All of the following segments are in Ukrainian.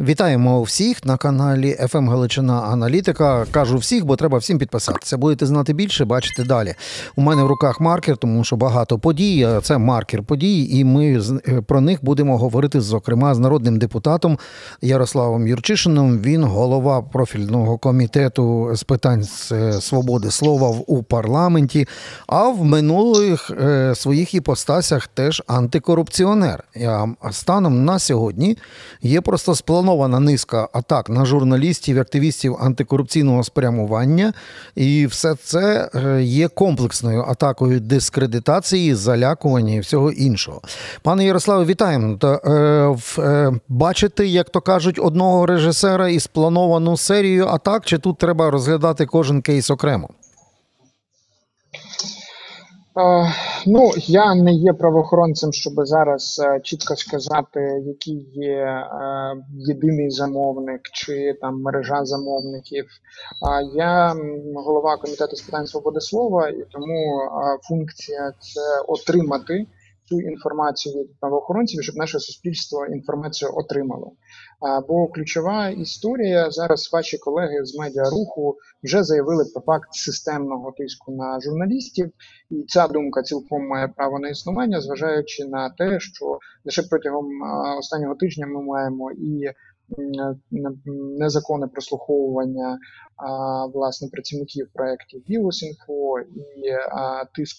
Вітаємо всіх на каналі FM Галичина Аналітика. Кажу всіх, бо треба всім підписатися. Будете знати більше, бачите далі. У мене в руках маркер, тому що багато подій. Це маркер подій, і ми е, про них будемо говорити, зокрема, з народним депутатом Ярославом Юрчишином. Він голова профільного комітету з питань е, свободи слова у парламенті. А в минулих е, своїх іпостасях теж антикорупціонер. Станом на сьогодні є просто сплановано спланована низка атак на журналістів, активістів антикорупційного спрямування, і все це е, є комплексною атакою дискредитації, залякування і всього іншого. Пане Ярославе, вітаємо. Та, е, е, Бачите, як то кажуть, одного режисера і сплановану серію атак, чи тут треба розглядати кожен кейс окремо? Е, ну, я не є правоохоронцем, щоб зараз е, чітко сказати, який є е, єдиний замовник чи там мережа замовників. Я голова комітету з питань свободи слова, і тому функція це отримати цю інформацію від правоохоронців, щоб наше суспільство інформацію отримало. Бо ключова історія зараз ваші колеги з медіаруху вже заявили про факт системного тиску на журналістів, і ця думка цілком має право на існування, зважаючи на те, що лише протягом останнього тижня ми маємо і незаконне прослуховування власне працівників проєктів Білосінфо і тиск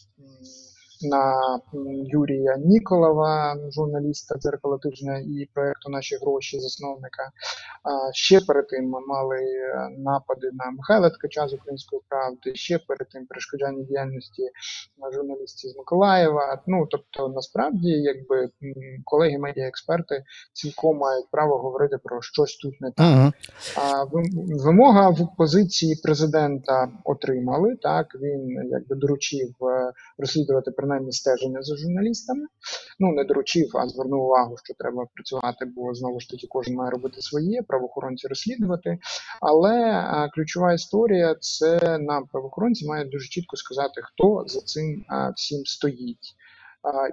на Юрія Ніколова, журналіста дзеркала тижня і проекту Наші гроші засновника. Ще перед тим ми мали е, напади на Михайла Ткача з української правди. Ще перед тим перешкоджання діяльності журналістів з Миколаєва. Ну тобто, насправді, якби колеги медіаексперти цілком мають право говорити про щось тут не так. -huh. Вимога в позиції президента отримали так. Він якби доручив е, розслідувати принаймні принаймні стеження за журналістами. Ну не доручив, а звернув увагу, що треба працювати, бо знову ж таки кожен має робити своє, правоохоронці розслідувати. Але ключова історія це нам правоохоронці мають дуже чітко сказати, хто за цим всім стоїть.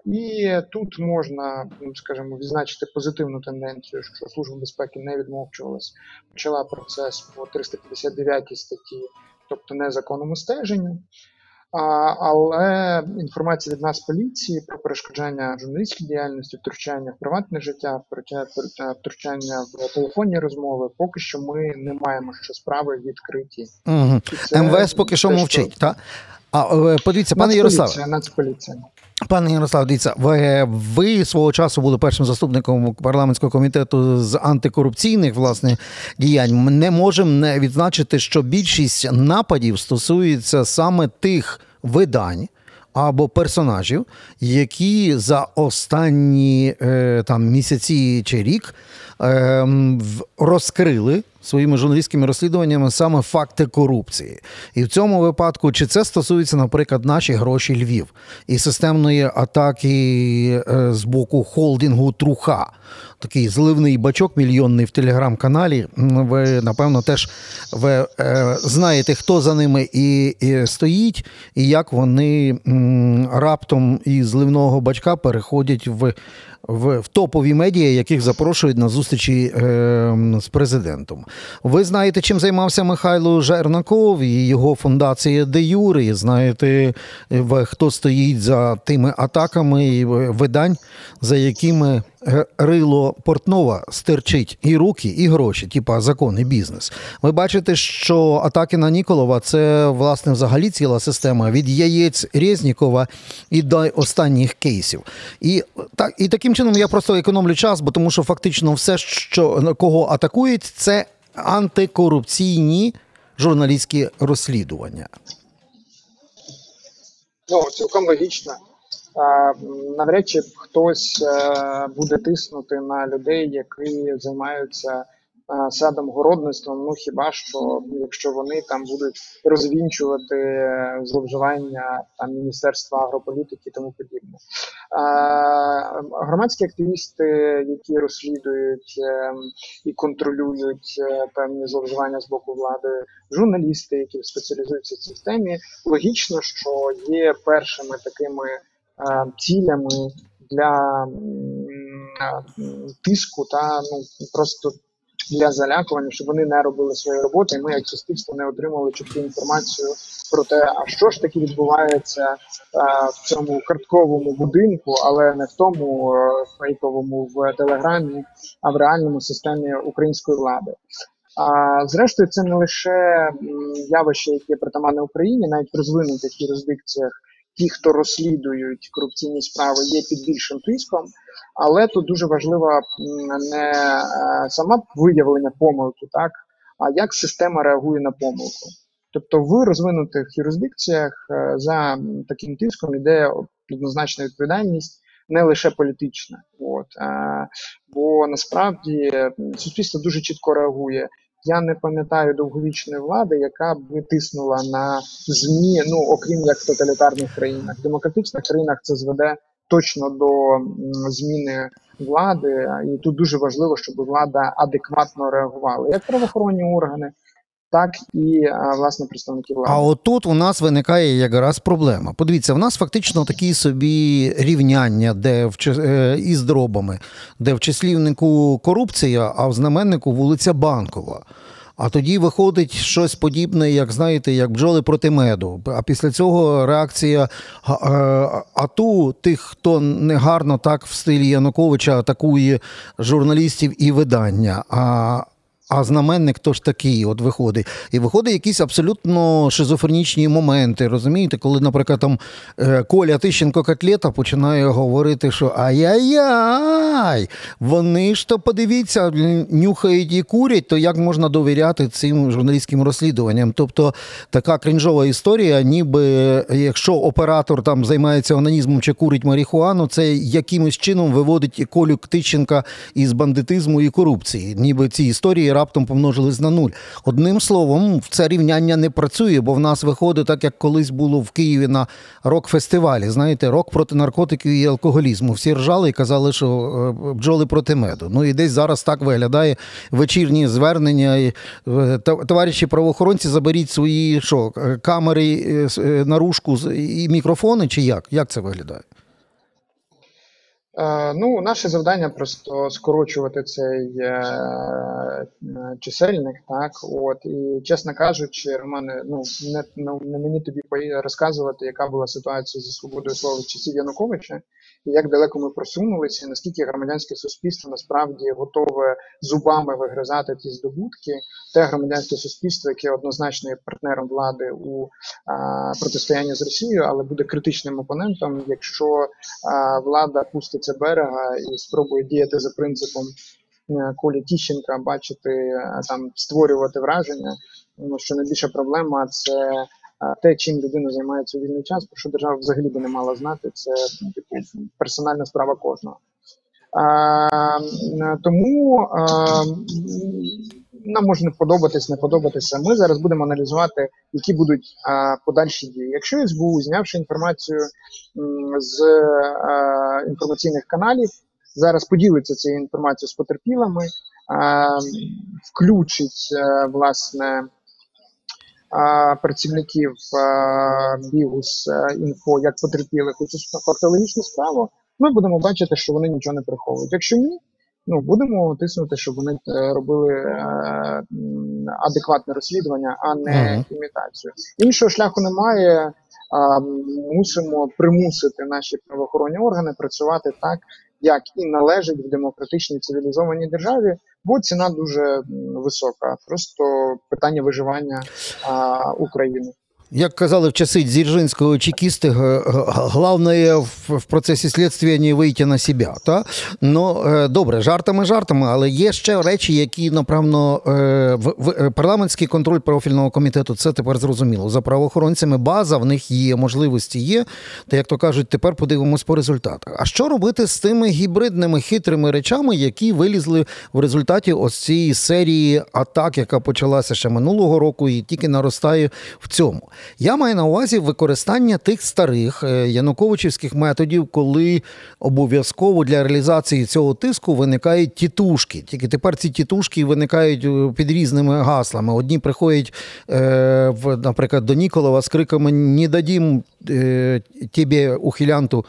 І тут можна, ну, скажімо, відзначити позитивну тенденцію, що служба безпеки не відмовчувалась, почала процес по 359 статті, тобто незаконному стеженню. Але інформація від нас поліції про перешкоджання журналістській діяльності, втручання в приватне життя, втручання в телефонні розмови. Поки що ми не маємо що справи відкриті. Угу. МВС поки що мовчить. Що... Та? А е, подивіться, пане Ярославе. Нацполіція. Пане Ярослав, дивіться, ви, ви свого часу були першим заступником парламентського комітету з антикорупційних власне діянь. Ми не можемо не відзначити, що більшість нападів стосується саме тих видань. Або персонажів, які за останні е, там місяці чи рік е, розкрили своїми журналістськими розслідуваннями саме факти корупції. І в цьому випадку, чи це стосується, наприклад, наші гроші Львів і системної атаки е, з боку холдингу Труха, такий зливний бачок мільйонний в телеграм-каналі. Ви, напевно, теж ви е, знаєте, хто за ними і, і стоїть, і як вони раптом із зливного бачка переходять в в, в топові медіа, яких запрошують на зустрічі е, з президентом. Ви знаєте, чим займався Михайло Жернаков і його фундація Де Юри. Знаєте, хто стоїть за тими атаками і видань, за якими рило Портнова стерчить і руки, і гроші, типа закон і бізнес. Ви бачите, що атаки на Ніколова це власне взагалі ціла система від яєць Резнікова і до останніх кейсів. І так і таким чином я просто економлю час, бо тому що фактично все, що кого атакують, це антикорупційні журналістські розслідування. Ну, цілком логічно навряд чи хтось е, буде тиснути на людей, які займаються е, садом городництвом. Ну хіба що якщо вони там будуть розвінчувати е, зловживання там міністерства агрополітики і тому подібне. Громадські активісти, які розслідують і контролюють певні зловживання з боку влади, журналісти, які спеціалізуються в цій темі, логічно, що є першими такими. Е, цілями для тиску та ну просто для залякування, щоб вони не робили свої роботи. і Ми, як суспільство, не отримали чітку інформацію про те, а що ж таки відбувається а, в цьому картковому будинку, але не в тому а, фейковому в телеграмі, а в реальному системі української влади. А зрештою, це не лише явище, яке притаманне Україні, навіть в розвинутих юрисдикціях. Ті, хто розслідують корупційні справи, є під більшим тиском, але тут дуже важливо не сама виявлення помилки, так а як система реагує на помилку. Тобто в розвинутих юрисдикціях е, за таким тиском йде однозначна відповідальність, не лише політична. От, Бо насправді суспільство дуже чітко реагує. Я не пам'ятаю довговічної влади, яка б тиснула на змі, ну окрім як в тоталітарних країнах. В демократичних країнах це зведе точно до зміни влади, і тут дуже важливо, щоб влада адекватно реагувала, як правоохоронні органи так і власне представники влади. А отут у нас виникає якраз проблема. Подивіться, в нас фактично такі собі рівняння, де в е, із дробами, де в числівнику корупція, а в знаменнику вулиця Банкова. А тоді виходить щось подібне, як знаєте, як бджоли проти меду. А після цього реакція ату тих, хто негарно так в стилі Януковича атакує журналістів і видання. А а знаменник то ж такий, от виходить. І виходить якісь абсолютно шизофренічні моменти. Розумієте, коли, наприклад, там е, Коля Тищенко Котлета починає говорити, що ай-яй-яй, вони ж то подивіться, нюхають і курять, то як можна довіряти цим журналістським розслідуванням? Тобто така крінжова історія, ніби якщо оператор там займається онанізмом чи курить марихуану, це якимось чином виводить Колю Тищенка із бандитизму і корупції. Ніби ці історії раптом помножились на нуль. Одним словом, це рівняння не працює, бо в нас виходить так, як колись було в Києві на рок-фестивалі. Знаєте, рок проти наркотиків і алкоголізму. Всі ржали і казали, що е, бджоли проти меду. Ну і десь зараз так виглядає вечірні звернення. Е, товариші правоохоронці, заберіть свої що, е, камери, наружку і мікрофони, чи як? Як це виглядає? Е, ну, наше завдання просто скорочувати цей е, чисельник, так? От і чесно кажучи, Романе, ну не ну, не мені тобі розказувати, яка була ситуація зі свободою слова в часів Януковича, як далеко ми просунулися, наскільки громадянське суспільство насправді готове зубами вигризати ті здобутки, те громадянське суспільство, яке однозначно є партнером влади у а, протистоянні з Росією, але буде критичним опонентом, якщо а, влада пуститься берега і спробує діяти за принципом. Е, Колі Тіщенка бачити е, там створювати враження, тому що найбільша проблема це те, чим людина займається у вільний час, про що держава взагалі би не мала знати, це типу, персональна справа кожного. А, Тому а, нам може не подобатись, не подобатися. Ми зараз будемо аналізувати, які будуть а, подальші дії. Якщо СБУ, знявши інформацію з а, інформаційних каналів, зараз поділиться цією інформацією з потерпілими, а, включить а, власне працівників Бігус інфо як потерпілих у цю фактологічну справу, ми будемо бачити, що вони нічого не приховують. Якщо ні, ну будемо тиснути, щоб вони е, робили е, адекватне розслідування, а не імітацію. Іншого шляху немає. Мусимо примусити наші правоохоронні органи працювати так, як і належить в демократичній цивілізованій державі, бо ціна дуже висока. Просто питання виживання а, України. Як казали в часи Дзержинського чекісти, головне в процесі слідства не вийти на себе. Та? Ну, е, добре, жартами, жартами, але є ще речі, які, напевно, е, в е, парламентський контроль профільного комітету це тепер зрозуміло. За правоохоронцями база в них є, можливості є. Та як то кажуть, тепер подивимось по результатах. А що робити з тими гібридними хитрими речами, які вилізли в результаті ось цієї серії атак, яка почалася ще минулого року і тільки наростає в цьому? Я маю на увазі використання тих старих е, януковичівських методів, коли обов'язково для реалізації цього тиску виникають тітушки. Тільки тепер ці тітушки виникають е, під різними гаслами. Одні приходять, наприклад, до Ніколова з криками Не дадім тебе, ухилянту,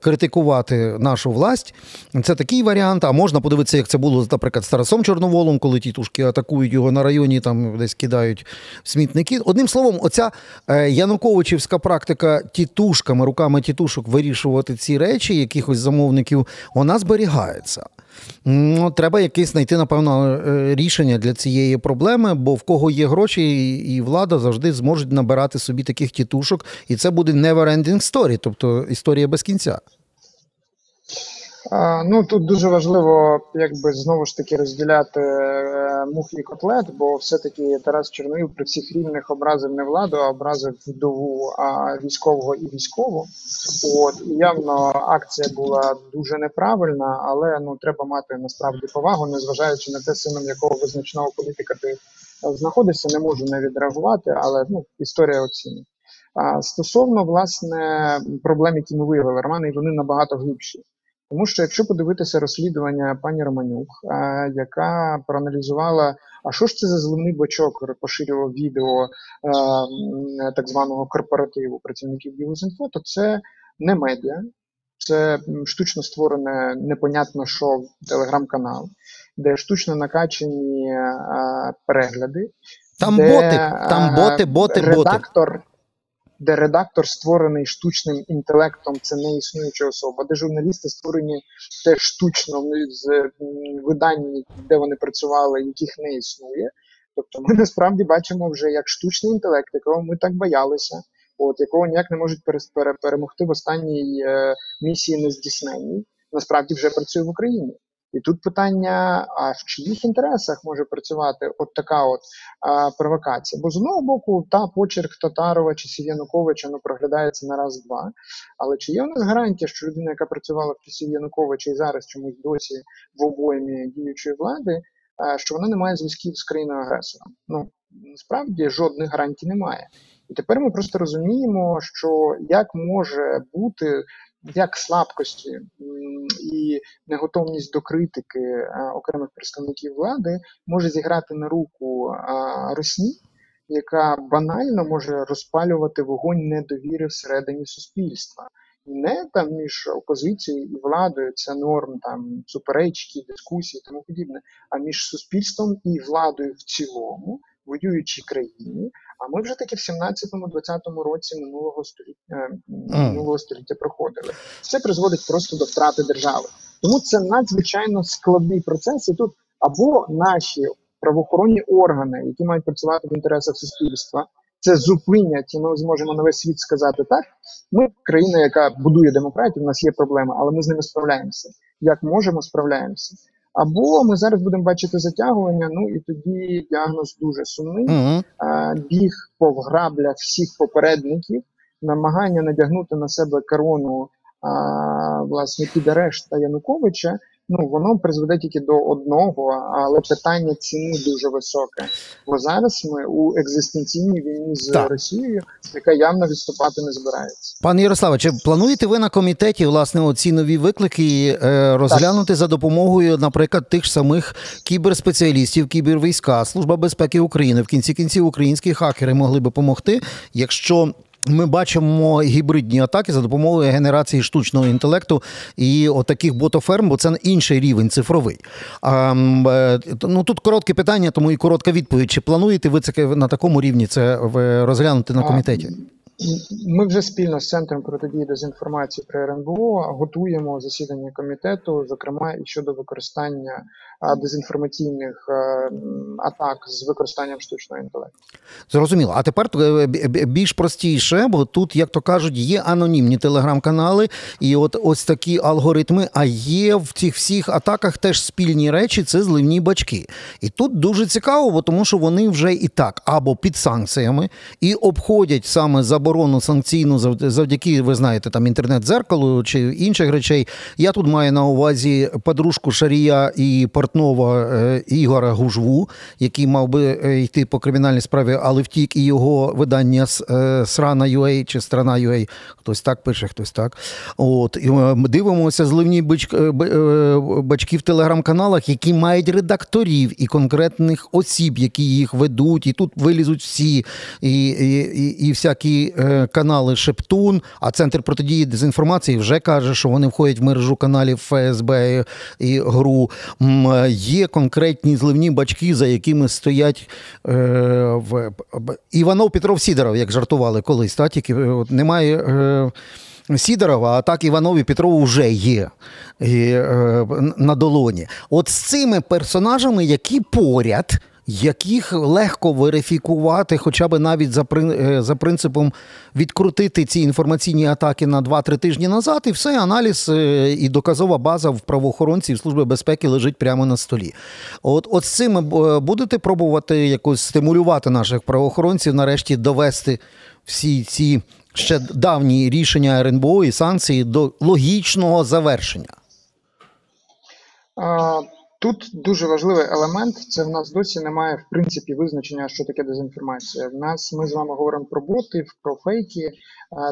критикувати нашу власть. Це такий варіант. А можна подивитися, як це було, наприклад, з Чорноволом, коли тітушки атакують його на районі, там десь кидають смітники. Одним словом, оця е, Януковичівська практика тітушками, руками тітушок вирішувати ці речі, якихось замовників, вона зберігається. Ну, Треба якесь знайти, напевно, е, рішення для цієї проблеми, бо в кого є гроші, і влада завжди зможуть набирати собі таких тітушок, і це буде never-ending story, тобто історія без кінця. Ну тут дуже важливо, якби знову ж таки розділяти е, мух і котлет, бо все-таки Тарас Чорноїв при всіх рівних образив не владу, а образив вдову військового і військову. От і явно акція була дуже неправильна, але ну треба мати насправді повагу, незважаючи на те, сином якого визначного політика ти знаходишся, не можу не відреагувати, але ну історія оцінить. А стосовно власне проблем, які ми виявили, Романи, вони набагато глибші. Тому що якщо подивитися розслідування пані Романюк, яка проаналізувала, а що ж це за зливний бачок поширював відео так званого корпоративу працівників Білозінфо, то це не медіа, це штучно створене непонятно що телеграм-канал, де штучно накачані перегляди. Там де, боти, там боти, боти, редактор, боти де редактор створений штучним інтелектом, це не існуюча особа, де журналісти створені теж штучно з видань, де вони працювали, яких не існує. Тобто ми насправді бачимо вже як штучний інтелект, якого ми так боялися, от якого ніяк не можуть перемогти в останній е, місії нездійсненній, насправді вже працює в Україні. І тут питання: а в чиїх інтересах може працювати от така от а, провокація? Бо з одного боку, та почерк Татарова чи Сіянуковича ну, проглядається на раз-два. Але чи є у нас гарантія, що людина, яка працювала в часі Януковича і зараз чомусь досі в обоймі діючої влади, а, що вона не має зв'язків з країною агресором? Ну насправді жодних гарантій немає. І тепер ми просто розуміємо, що як може бути як слабкості і неготовність до критики е, окремих представників влади може зіграти на руку Росії, яка банально може розпалювати вогонь недовіри всередині суспільства. Не там між опозицією і владою це норм там суперечки, дискусії, тому подібне, а між суспільством і владою в цілому, воюючій країні. А ми вже таки в 17-20 році минулого століття минулого століття проходили. Це призводить просто до втрати держави. Тому це надзвичайно складний процес. І тут або наші правоохоронні органи, які мають працювати в інтересах суспільства, це зупинять, і ми зможемо на весь світ сказати так. Ми країна, яка будує демократію, у нас є проблеми, але ми з ними справляємося. Як можемо, справляємося. Або ми зараз будемо бачити затягування. Ну і тоді діагноз дуже сумний. Uh-huh. Біг по граблях всіх попередників, намагання надягнути на себе корону а, власне під арешт та Януковича ну воно призведе тільки до одного, але питання ціни дуже високе. Бо зараз ми у екзистенційній війні з так. Росією, яка явно відступати не збирається. Пане Ярославе, чи плануєте ви на комітеті власне оці нові виклики е, розглянути так. за допомогою, наприклад, тих ж самих кіберспеціалістів, кібервійська, служба безпеки України в кінці кінців українські хакери могли би допомогти, якщо ми бачимо гібридні атаки за допомогою генерації штучного інтелекту і отаких ботоферм, бо це інший рівень цифровий. А, е, ну Тут коротке питання, тому і коротка відповідь. Чи плануєте ви це на такому рівні це розглянути на комітеті? Ми вже спільно з центром протидії дезінформації при РНБО готуємо засідання комітету, зокрема і щодо використання дезінформаційних атак з використанням штучного інтелекту. Зрозуміло. А тепер е, більш простіше, бо тут, як то кажуть, є анонімні телеграм-канали, і от ось такі алгоритми. А є в цих всіх атаках теж спільні речі це зливні бачки. І тут дуже цікаво, бо тому що вони вже і так або під санкціями і обходять саме заборону заборону санкційну завдяки, ви знаєте, там інтернет-дзеркалу чи інших речей. Я тут маю на увазі подружку Шарія і портнова е, Ігора Гужву, який мав би е, йти по кримінальній справі, але втік і його видання Срана UA чи Страна UA, хтось так пише, хтось так. От і дивимося зливні бачки в телеграм-каналах, які мають редакторів і конкретних осіб, які їх ведуть, і тут вилізуть всі, і і, і всякі е, канали Шептун, а центр протидії дезінформації вже каже, що вони входять в мережу каналів ФСБ і ГРУ. Є конкретні зливні бачки, за якими стоять е, в Іванов Петров Сідоров, як жартували колись. Та? Тільки от, немає. Е, Сідорова, а так Іванові Петрову вже є і, е, на долоні. От з цими персонажами, які поряд, яких легко верифікувати, хоча б навіть за е, за принципом відкрутити ці інформаційні атаки на 2-3 тижні назад, і все, аналіз е, і доказова база в правоохоронців Служби безпеки лежить прямо на столі. От от з цим будете пробувати якось стимулювати наших правоохоронців, нарешті довести всі ці ще давні рішення РНБО і санкції до логічного завершення? Тут дуже важливий елемент. Це в нас досі немає в принципі визначення, що таке дезінформація. В нас ми з вами говоримо про боти, про фейки.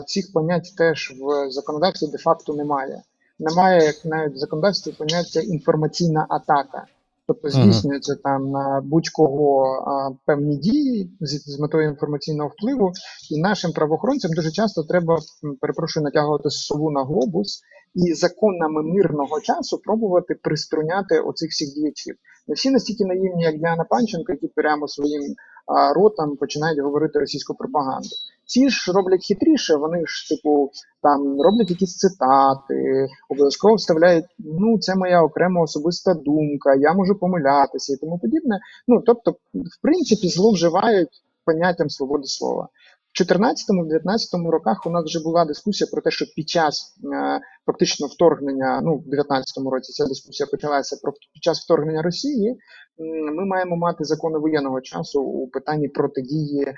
Цих понять теж в законодавстві де-факто немає. Немає як навіть в законодавстві поняття інформаційна атака. Тобто здійснюється mm -hmm. там на будь-кого певні дії з, з метою інформаційного впливу, і нашим правоохоронцям дуже часто треба перепрошую натягувати сову на глобус і законами мирного часу пробувати приструняти оцих всіх діячів. Не всі настільки наївні, як Діана Панченко, які прямо своїм а, ротом починають говорити російську пропаганду. Ці ж роблять хитріше, вони ж типу там роблять якісь цитати, обов'язково вставляють. Ну, це моя окрема особиста думка, я можу помилятися і тому подібне. Ну тобто, в принципі, зловживають поняттям свободи слова. В 2014-2019 роках у нас вже була дискусія про те, що під час е, фактично вторгнення, ну в 2019 році ця дискусія почалася про під час вторгнення Росії. Ми маємо мати закони воєнного часу у питанні протидії е,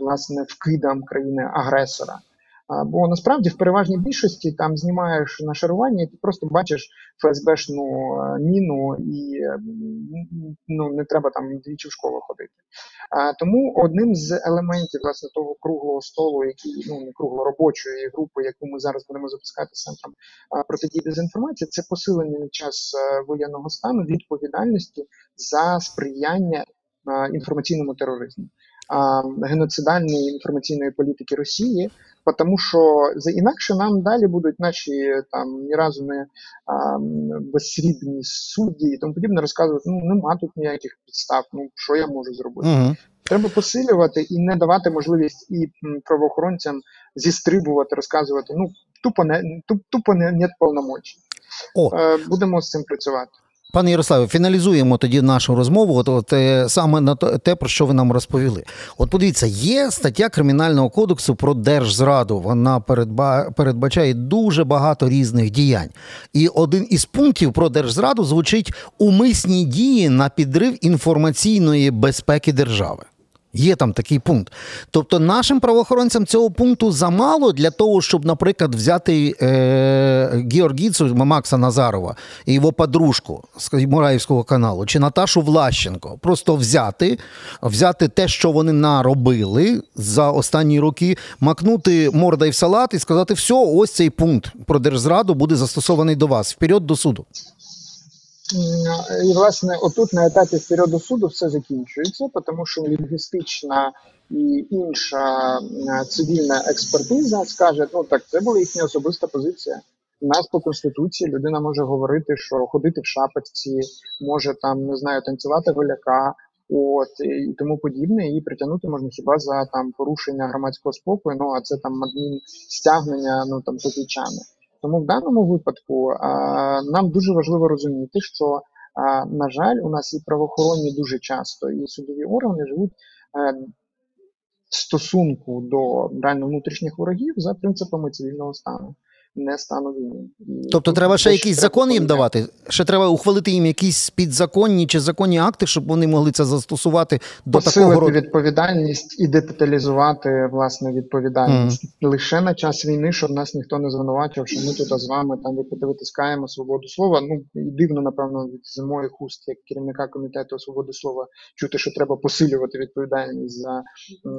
власне вкидам країни агресора. Бо насправді в переважній більшості там знімаєш нашарування, і ти просто бачиш ФСБшну е, міну, і ну не треба там двічі в школу ходити. А, Тому одним з елементів власне того круглого столу, який ну не кругло робочої групи, яку ми зараз будемо запускати з центром протидії дезінформації, це посилення на час е, воєнного стану відповідальності за сприяння інформаційному тероризму геноцидальної інформаційної політики Росії, тому що за інакше нам далі будуть наші там ні разу не а, безсрібні судді і тому подібне розказувати. Ну нема тут ніяких підстав. Ну що я можу зробити? Угу. Треба посилювати і не давати можливість і правоохоронцям зістрибувати, розказувати. Ну тупо не тупо не нет повномочі. Е, будемо з цим працювати. Пане Ярославе, фіналізуємо тоді нашу розмову. От, от е, саме на те, про що ви нам розповіли. От подивіться, є стаття Кримінального кодексу про держзраду. Вона передба... передбачає дуже багато різних діянь. І один із пунктів про держзраду звучить умисні дії на підрив інформаційної безпеки держави. Є там такий пункт. Тобто нашим правоохоронцям цього пункту замало для того, щоб, наприклад, взяти е, Георгійцю Макса Назарова і його подружку з Мураївського каналу, чи Наташу Влащенко. Просто взяти, взяти те, що вони наробили за останні роки, макнути мордой в салат і сказати, все, ось цей пункт про держзраду буде застосований до вас. Вперед до суду. І, власне, отут на етапі вперед до суду все закінчується, тому що лінгвістична і інша цивільна експертиза скаже, ну так це була їхня особиста позиція. У нас по конституції людина може говорити, що ходити в шапочці, може там не знаю, танцювати голяка, от і тому подібне. Її притягнути можна хіба за там порушення громадського спокою. Ну а це там адмін стягнення, ну там копійчани. Тому в даному випадку нам дуже важливо розуміти, що, на жаль, у нас і правоохоронні дуже часто, і судові органи живуть е, в стосунку до реально внутрішніх ворогів за принципами цивільного стану. Не стану війни. Тобто треба ще якийсь закон їм давати? Ще треба ухвалити їм якісь підзаконні чи законні акти, щоб вони могли це застосувати до посилити такого роду. відповідальність і деталізувати власне відповідальність лише на час війни, щоб нас ніхто не звинувачив, що ми тут з вами там ви- витискаємо свободу слова. Ну і дивно, напевно, від з моїх уст, як керівника комітету свободи слова, чути, що треба посилювати відповідальність за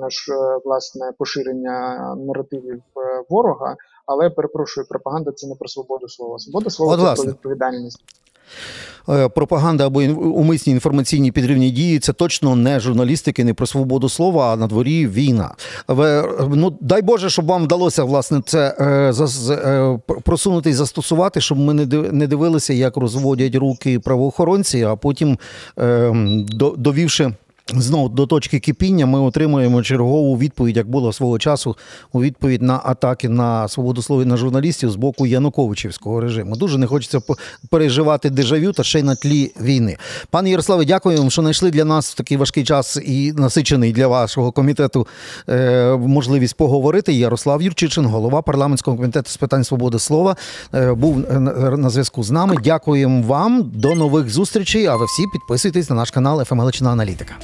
ж, е, власне поширення наративів е, ворога. Але перепрошую, пропаганда це не про свободу слова. Свобода слова От, це власне. про відповідальність. Е, Пропаганда або умисні інформаційні підривні дії це точно не журналістики, не про свободу слова, а на дворі війна. Ви, ну дай Боже, щоб вам вдалося власне це е, е, просунути і застосувати, щоб ми не див- не дивилися, як розводять руки правоохоронці, а потім е, довівши. Знову до точки кипіння ми отримуємо чергову відповідь, як було свого часу у відповідь на атаки на свободу слова на журналістів з боку Януковичівського режиму. Дуже не хочеться переживати дежавю та ще й на тлі війни. Пане Ярославе, дякую вам, що знайшли для нас в такий важкий час і насичений для вашого комітету е, можливість поговорити. Ярослав Юрчичин, голова парламентського комітету з питань свободи слова, е, був на зв'язку з нами. Дякуємо вам. До нових зустрічей. А ви всі підписуйтесь на наш канал «ФМ Галичина Аналітика.